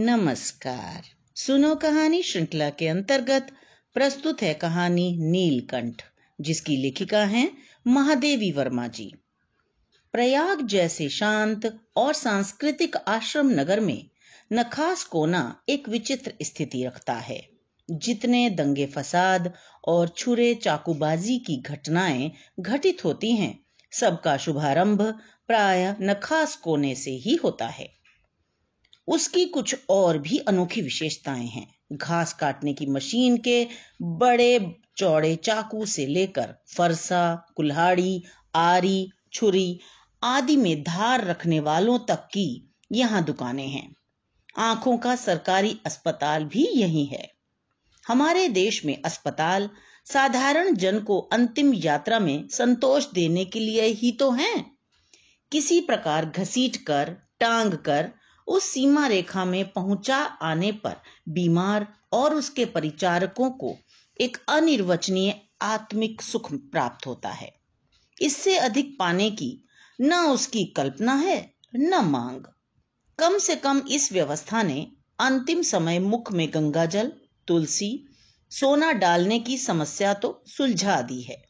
नमस्कार। सुनो कहानी श्रृंखला के अंतर्गत प्रस्तुत है कहानी नीलकंठ, जिसकी लेखिका हैं महादेवी वर्मा जी। प्रयाग जैसे शांत और सांस्कृतिक आश्रम नगर में नखास कोना एक विचित्र स्थिति रखता है। जितने दंगे फसाद और छुरे चाकूबाजी की घटनाएँ घटित होती हैं, सबका शुभारंभ प्राय नखास कोने से ही होता है। उसकी कुछ और भी अनोखी विशेषताएँ हैं। घास काटने की मशीन के बड़े चौड़े चाकू से लेकर फरसा, कुल्हाड़ी, आरी, छुरी आदि में धार रखने वालों तक की यहाँ दुकानें हैं। आँखों का सरकारी अस्पताल भी यही है। हमारे देश में अस्पताल साधारण जन को अंतिम यात्रा में संतोष देने के लिए ही तो हैं। किसी प्रकार घसीट कर टांग कर उस सीमा रेखा में पहुँचा आने पर बीमार और उसके परिचारकों को एक अनिर्वचनीय आत्मिक सुख प्राप्त होता है। इससे अधिक पाने की न उसकी कल्पना है, न मांग। कम से कम इस व्यवस्था ने अंतिम समय मुख में गंगाजल, तुलसी, सोना डालने की समस्या तो सुलझा दी है।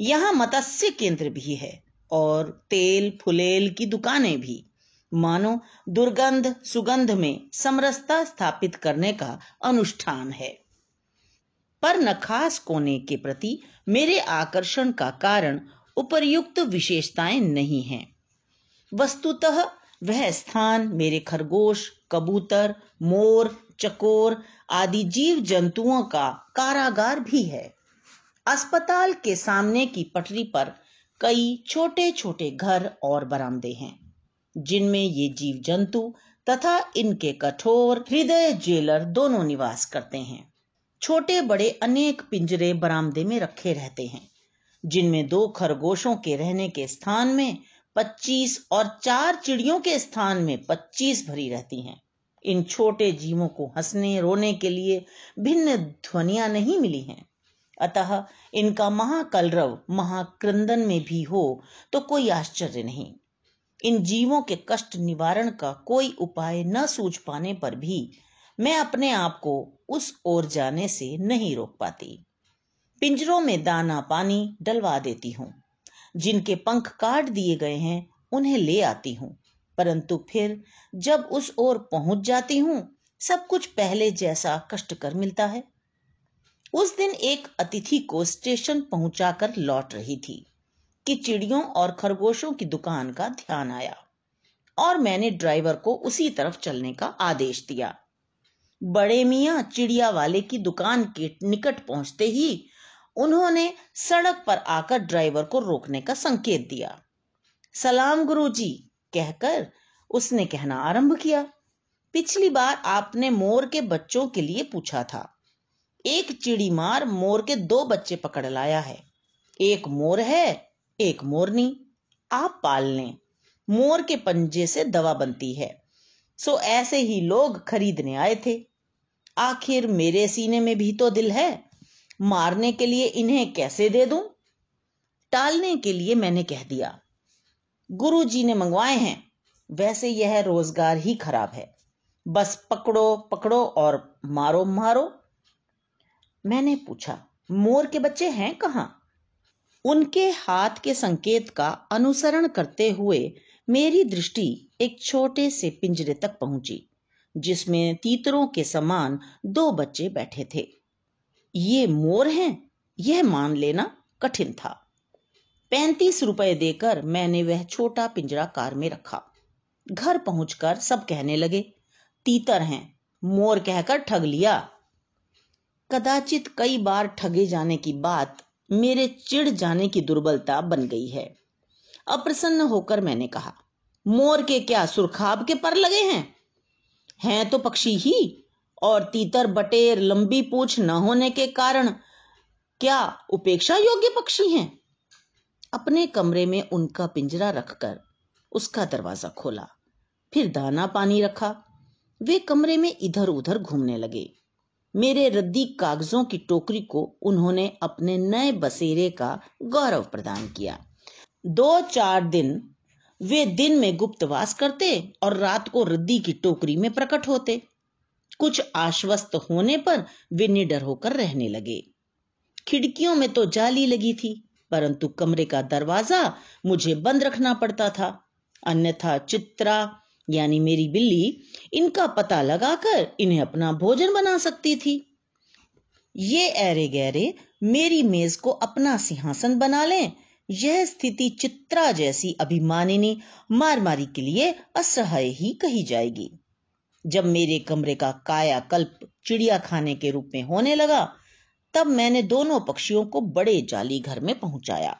यहाँ मत्स्य केंद्र भी है और तेल, फुलेल की दुकानें भी। मानो दुर्गंध सुगंध में समरसता स्थापित करने का अनुष्ठान है। पर नखास कोने के प्रति मेरे आकर्षण का कारण उपर्युक्त विशेषताएँ नहीं हैं। वस्तुतः वह स्थान मेरे खरगोश, कबूतर, मोर, चकोर आदि जीव जंतुओं का कारागार भी है। अस्पताल के सामने की पटरी पर कई छोटे छोटे घर और बरामदे हैं। जिनमें ये जीव जंतु तथा इनके कठोर हृदय जेलर दोनों निवास करते हैं। छोटे बड़े अनेक पिंजरे बरामदे में रखे रहते हैं, जिनमें दो खरगोशों के रहने के स्थान में पच्चीस और चार चिड़ियों के स्थान में पच्चीस भरी रहती हैं। इन छोटे जीवों को हंसने, रोने के लिए भिन्न ध्वनियाँ नहीं मिली हैं। अतः इनका महाकलरव महाक्रंदन में भी हो तो कोई आश्चर्य नहीं। इन जीवों के कष्ट निवारण का कोई उपाय न सूझ पाने पर भी मैं अपने आप को उस ओर जाने से नहीं रोक पाती। पिंजरों में दाना पानी डलवा देती हूँ। जिनके पंख काट दिए गए हैं, उन्हें ले आती हूँ। परंतु फिर जब उस ओर पहुँच जाती हूँ, सब कुछ पहले जैसा कष्टकर मिलता है। उस दिन एक अतिथि को स्टेशन पहुंचाकर लौट रही थी। कि चिड़ियों और खरगोशों की दुकान का ध्यान आया और मैंने ड्राइवर को उसी तरफ़ चलने का आदेश दिया। बड़े मियाँ चिड़िया वाले की दुकान के निकट पहुँचते ही उन्होंने सड़क पर आकर ड्राइवर को रोकने का संकेत दिया। सलाम गुरुजी, कहकर उसने कहना आरंभ किया। पिछली बार आपने मोर के बच्चों के लिए पूछा था। एक चिड़ी मार मोर के दो बच्चे पकड़ लाया है। एक मोर है एक मोरनी आप पाल लें। मोर के पंजे से दवा बनती है। सो ऐसे ही लोग खरीदने आए थे। आखिर मेरे सीने में भी तो दिल है। मारने के लिए इन्हें कैसे दे दूँ? टालने के लिए मैंने कह दिया। गुरु जी ने मंगवाए हैं। वैसे यह रोज़गार ही खराब है। बस पकड़ो पकड़ो और मारो मारो। मैंने पूछा, मोर के बच्चे हैं कहाँ? उनके हाथ के संकेत का अनुसरण करते हुए मेरी दृष्टि एक छोटे से पिंजरे तक पहुँची, जिसमें तीतरों के समान दो बच्चे बैठे थे। ये मोर हैं? यह मान लेना कठिन था। पैंतीस रुपए देकर मैंने वह छोटा पिंजरा कार में रखा। घर पहुंचकर सब कहने लगे, तीतर हैं, मोर कहकर ठग लिया। कदाचित कई बार ठगे जाने की बात मेरे चिढ़ जाने की दुर्बलता बन गई है। अप्रसन्न होकर मैंने कहा, मोर के क्या सुरखाब के पर लगे हैं? हैं तो पक्षी ही, और तीतर बटेर लंबी पूछ न होने के कारण क्या उपेक्षा योग्य पक्षी हैं? अपने कमरे में उनका पिंजरा रखकर उसका दरवाज़ा खोला, फिर दाना पानी रखा। वे कमरे में इधर उधर घूमने लगे। मेरे रद्दी कागजों की टोकरी को उन्होंने अपने नए बसेरे का गौरव प्रदान किया। दो चार दिन वे दिन में गुप्तवास करते और रात को रद्दी की टोकरी में प्रकट होते। कुछ आश्वस्त होने पर वे निडर होकर रहने लगे। खिड़कियों में तो जाली लगी थी, परंतु कमरे का दरवाज़ा मुझे बंद रखना पड़ता था। अन्यथा चित्रा यानी मेरी बिल्ली इनका पता लगाकर इन्हें अपना भोजन बना सकती थी। ये ऐरे गहरे मेरी मेज को अपना सिंहासन बना लें, यह स्थिति चित्रा जैसी अभिमानिनी मारमारी के लिए असहाय ही कही जाएगी। जब मेरे कमरे का काया कल्प चिड़िया खाने के रूप में होने लगा, तब मैंने दोनों पक्षियों को बड़े जाली घर में पहुँचाया।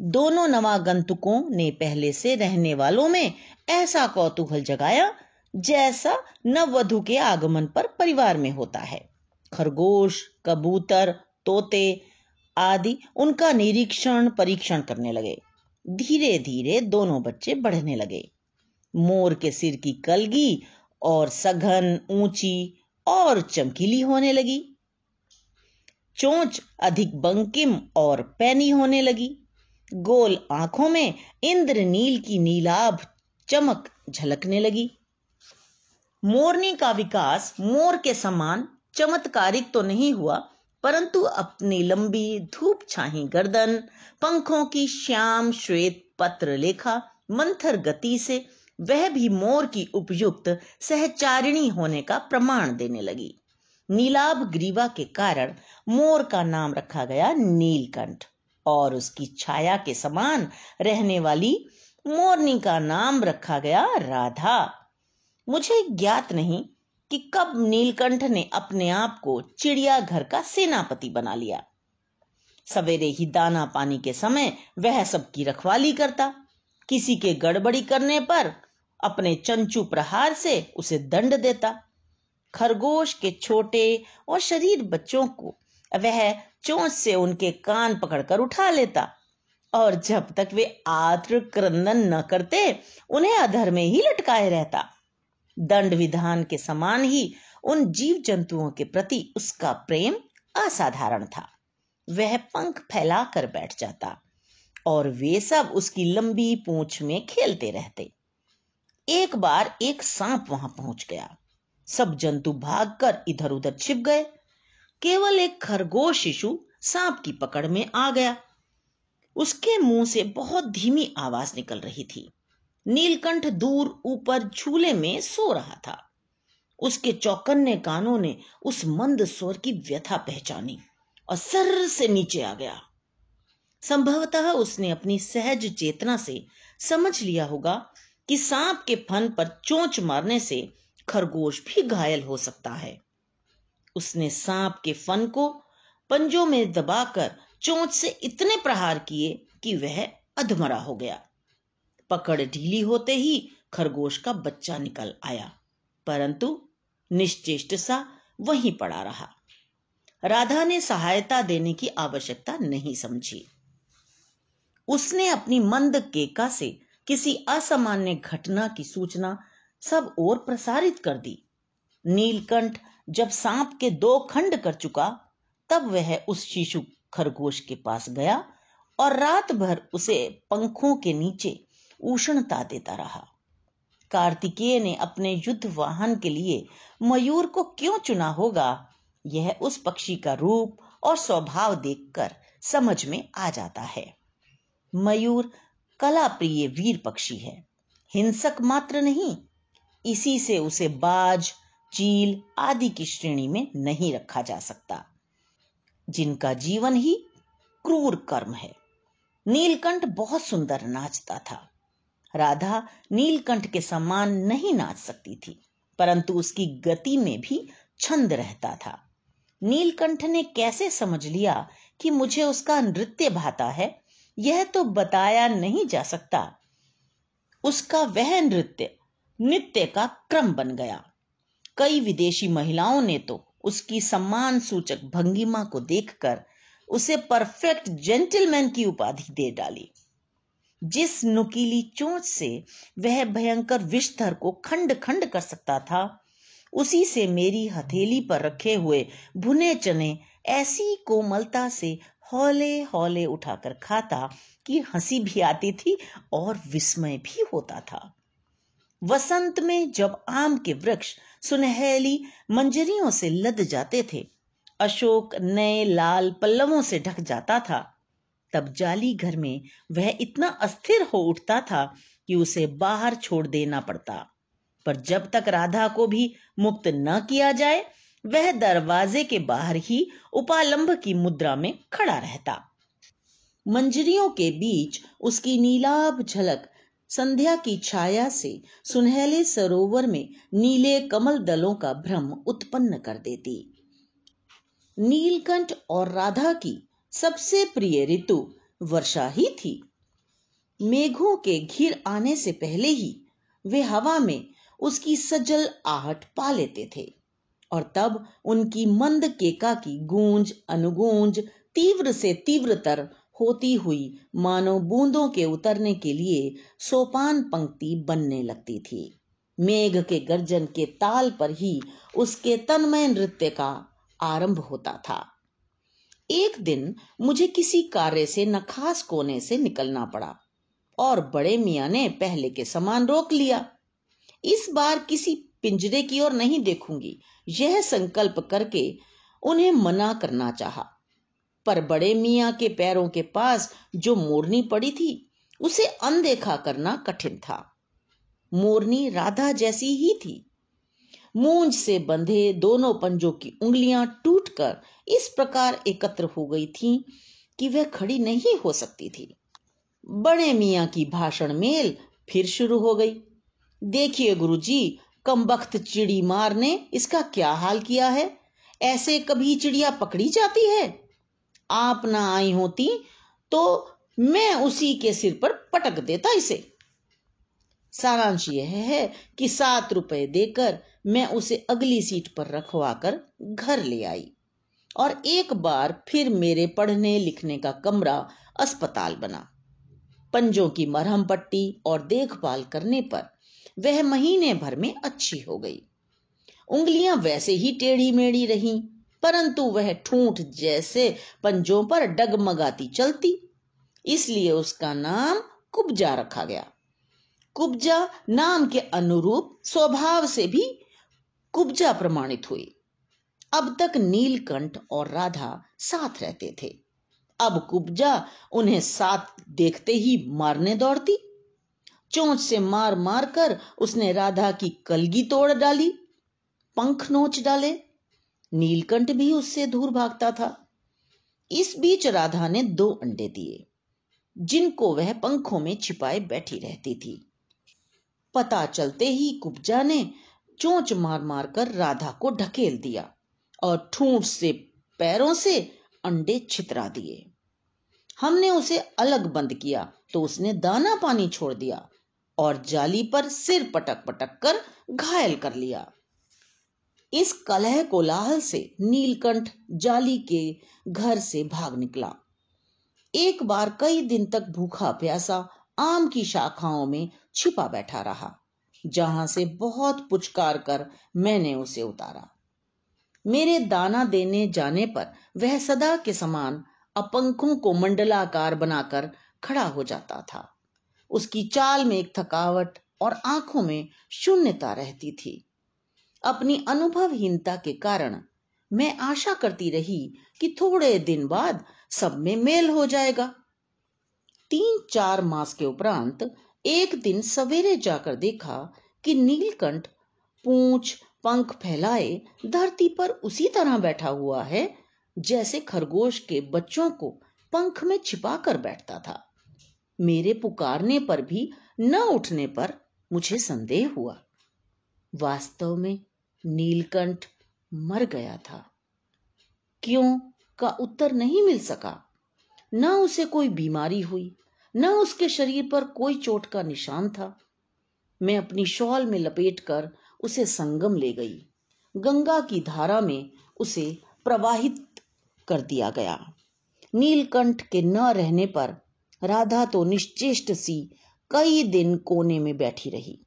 दोनों नवागंतुकों ने पहले से रहने वालों में ऐसा कौतूहल जगाया जैसा नववधु के आगमन पर परिवार में होता है। खरगोश, कबूतर, तोते आदि उनका निरीक्षण, परीक्षण करने लगे। धीरे धीरे दोनों बच्चे बढ़ने लगे। मोर के सिर की कलगी और सघन, ऊँची और चमकीली होने लगी। चोंच अधिक बंकिम और पैनी होने लगी। गोल आँखों में इंद्रनील की नीलाभ चमक झलकने लगी। मोरनी का विकास मोर के समान चमत्कारिक तो नहीं हुआ, परंतु अपनी लंबी धूप छाही गर्दन, पंखों की श्याम श्वेत पत्र लेखा मंथर गति से वह भी मोर की उपयुक्त सहचारिणी होने का प्रमाण देने लगी। नीलाभ ग्रीवा के कारण मोर का नाम रखा गया नीलकंठ। और उसकी छाया के समान रहने वाली मोरनी का नाम रखा गया राधा। मुझे ज्ञात नहीं कि कब नीलकंठ ने अपने आप को चिड़िया घर का सेनापति बना लिया। सवेरे ही दाना पानी के समय वह सबकी रखवाली करता। किसी के गड़बड़ी करने पर अपने चंचू प्रहार से उसे दंड देता। खरगोश के छोटे और शरीर बच्चों को वह चोंच से उनके कान पकड़कर उठा लेता। और जब तक वे आत्र क्रंदन न करते, उन्हें अधर में ही लटकाए रहता। दंड विधान के समान ही उन जीव जंतुओं के प्रति उसका प्रेम असाधारण था। वह पंख फैलाकर बैठ जाता और वे सब उसकी लंबी पूंछ में खेलते रहते। एक बार एक सांप वहाँ पहुँच गया। सब जंतु भागकर इधर उधर छिप गए केवल एक खरगोश शिशु सांप की पकड़ में आ गया। उसके मुँह से बहुत धीमी आवाज़ निकल रही थी। नीलकंठ दूर ऊपर झूले में सो रहा था। उसके चौकन्ने कानों ने उस मंद स्वर की व्यथा पहचानी और सर से नीचे आ गया। संभवतः उसने अपनी सहज चेतना से समझ लिया होगा कि सांप के फन पर चोंच मारने से खरगोश भी घायल हो सकता है। उसने सांप के फन को पंजों में दबाकर चोंच से इतने प्रहार किए कि वह अधमरा हो गया। पकड़ ढीली होते ही खरगोश का बच्चा निकल आया, परंतु निश्चेष्ट सा वहीं पड़ा रहा। राधा ने सहायता देने की आवश्यकता नहीं समझी। उसने अपनी मंद केका से किसी असामान्य घटना की सूचना सब और प्रसारित कर दी। नीलकंठ जब सांप के दो खंड कर चुका, तब वह उस शिशु खरगोश के पास गया और रात भर उसे पंखों के नीचे उष्णता देता रहा। कार्तिकेय ने अपने युद्ध वाहन के लिए मयूर को क्यों चुना होगा, यह उस पक्षी का रूप और स्वभाव देखकर समझ में आ जाता है। मयूर कला प्रिय वीर पक्षी है, हिंसक मात्र नहीं, इसी से उसे बाज चील आदि की श्रेणी में नहीं रखा जा सकता। जिनका जीवन ही क्रूर कर्म है। नीलकंठ बहुत सुंदर नाचता था। राधा नीलकंठ के समान नहीं नाच सकती थी, परंतु उसकी गति में भी छंद रहता था। नीलकंठ ने कैसे समझ लिया कि मुझे उसका नृत्य भाता है, यह तो बताया नहीं जा सकता। उसका वह नृत्य, नित्य का क्रम बन गया। कई विदेशी महिलाओं ने तो उसकी सम्मान सूचक भंगिमा को देखकर उसे परफेक्ट जेंटलमैन की उपाधि दे डाली, जिस नुकीली चोंच से वह भयंकर विषधर को खंड खंड कर सकता था, उसी से मेरी हथेली पर रखे हुए भुने चने ऐसी कोमलता से हौले हौले उठाकर खाता कि हँसी भी आती थी और विस्मय भी होता था। वसंत में जब आम के वृक्ष सुनहली मंजरियों से लद जाते थे, अशोक नए लाल पल्लवों से ढक जाता था, तब जाली घर में वह इतना अस्थिर हो उठता था कि उसे बाहर छोड़ देना पड़ता। पर जब तक राधा को भी मुक्त न किया जाए, वह दरवाजे के बाहर ही उपालंब की मुद्रा में खड़ा रहता। मंजरियों के बीच उसकी नीलाभ झलक संध्या की छाया से सुनहले सरोवर में नीले कमल दलों का भ्रम उत्पन्न कर देती। नीलकंठ और राधा की सबसे प्रिय ऋतु वर्षा ही थी। मेघों के घिर आने से पहले ही वे हवा में उसकी सजल आहट पा लेते थे और तब उनकी मंद केका की गूंज, अनुगूंज तीव्र से तीव्रतर होती हुई मानो बूंदों के उतरने के लिए सोपान पंक्ति बनने लगती थी। मेघ के गर्जन के ताल पर ही उसके तन्मय नृत्य का आरंभ होता था। एक दिन मुझे किसी कार्य से नखास कोने से निकलना पड़ा और बड़े मियाँ ने पहले के समान रोक लिया। इस बार किसी पिंजरे की ओर नहीं देखूँगी, यह संकल्प करके उन्हें मना करना चाहा। पर बड़े मियाँ के पैरों के पास जो मोरनी पड़ी थी, उसे अनदेखा करना कठिन था। मोरनी राधा जैसी ही थी। मूंज से बंधे दोनों पंजों की उंगलियाँ टूटकर इस प्रकार एकत्र हो गई थीं कि वह खड़ी नहीं हो सकती थी। बड़े मियाँ की भाषण मेल फिर शुरू हो गई। देखिए गुरुजी, कमबख्त चिड़ी मार ने इसका क्या हाल किया है? ऐसे कभी चिड़िया पकड़ी जाती है? आप ना आई होती तो मैं उसी के सिर पर पटक देता इसे। सारांश यह है कि सात रुपए देकर मैं उसे अगली सीट पर रखवाकर घर ले आई और एक बार फिर मेरे पढ़ने लिखने का कमरा अस्पताल बना। पंजों की मरहम पट्टी और देखभाल करने पर वह महीने भर में अच्छी हो गई। उंगलियाँ वैसे ही टेढ़ी मेढ़ी रहीं परंतु वह ठूंठ जैसे पंजों पर डगमगाती चलती। इसलिए उसका नाम कुब्जा रखा गया। कुब्जा नाम के अनुरूप स्वभाव से भी कुब्जा प्रमाणित हुई। अब तक नीलकंठ और राधा साथ रहते थे। अब कुब्जा उन्हें साथ देखते ही मारने दौड़ती। चोंच से मार मार कर उसने राधा की कलगी तोड़ डाली, पंख नोच डाले नीलकंठ भी उससे दूर भागता था। इस बीच राधा ने दो अंडे दिए, जिनको वह पंखों में छिपाए बैठी रहती थी। पता चलते ही कुब्जा ने चोंच मार मार कर राधा को ढकेल दिया और ठूंठ से पैरों से अंडे छितरा दिए। हमने उसे अलग बंद किया तो उसने दाना पानी छोड़ दिया और जाली पर सिर पटक पटक कर घायल कर लिया। इस कलह कोलाहल से नीलकंठ जाली के घर से भाग निकला। एक बार कई दिन तक भूखा प्यासा आम की शाखाओं में छिपा बैठा रहा, जहाँ से बहुत पुचकार कर मैंने उसे उतारा। मेरे दाना देने जाने पर वह सदा के समान अपंखों को मंडलाकार बनाकर खड़ा हो जाता था। उसकी चाल में एक थकावट और आँखों में शून्यता रहती थी। अपनी अनुभवहीनता के कारण मैं आशा करती रही कि थोड़े दिन बाद सब में मेल हो जाएगा। तीन चार मास के उपरांत एक दिन सवेरे जाकर देखा कि नीलकंठ पूंछ, पंख फैलाए, धरती पर उसी तरह बैठा हुआ है, जैसे खरगोश के बच्चों को पंख में छिपा कर बैठता था। मेरे पुकारने पर भी न उठने पर मुझे संदेह हुआ। वास्तव में नीलकंठ मर गया था। क्यों? का उत्तर नहीं मिल सका। न उसे कोई बीमारी हुई, न उसके शरीर पर कोई चोट का निशान था। मैं अपनी शॉल में लपेटकर उसे संगम ले गई। गंगा की धारा में उसे प्रवाहित कर दिया गया। नीलकंठ के न रहने पर राधा तो निश्चेष्ट सी कई दिन कोने में बैठी रही।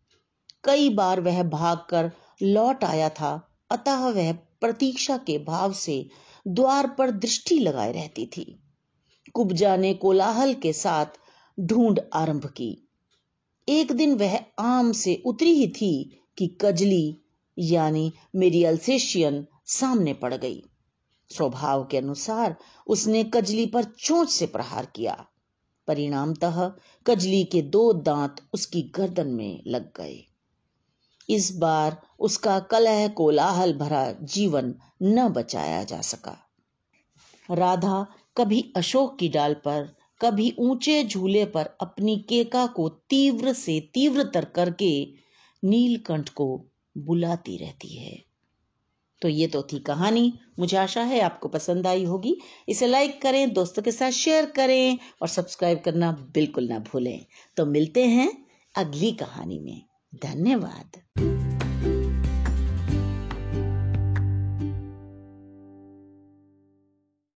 कई बार वह भागकर लौट आया था, अतः वह प्रतीक्षा के भाव से द्वार पर दृष्टि लगाए रहती थी। कुब्जा ने कोलाहल के साथ ढूंढ आरंभ की। एक दिन वह आम से उतरी ही थी कि कजली, यानी मेरी अल्सेशियन, सामने पड़ गई। स्वभाव के अनुसार उसने कजली पर चोंच से प्रहार किया। परिणामतः कजली के दो दांत उसकी गर्दन में लग गए। इस बार उसका कलह कोलाहल भरा जीवन न बचाया जा सका। राधा कभी अशोक की डाल पर, कभी ऊँचे झूले पर अपनी केका को तीव्र से तीव्रतर करके नीलकंठ को बुलाती रहती है। तो ये तो थी कहानी। मुझे आशा है आपको पसंद आई होगी। इसे लाइक करें, दोस्तों के साथ शेयर करें और सब्सक्राइब करना बिल्कुल ना भूलें। तो मिलते हैं अगली कहानी में। धन्यवाद।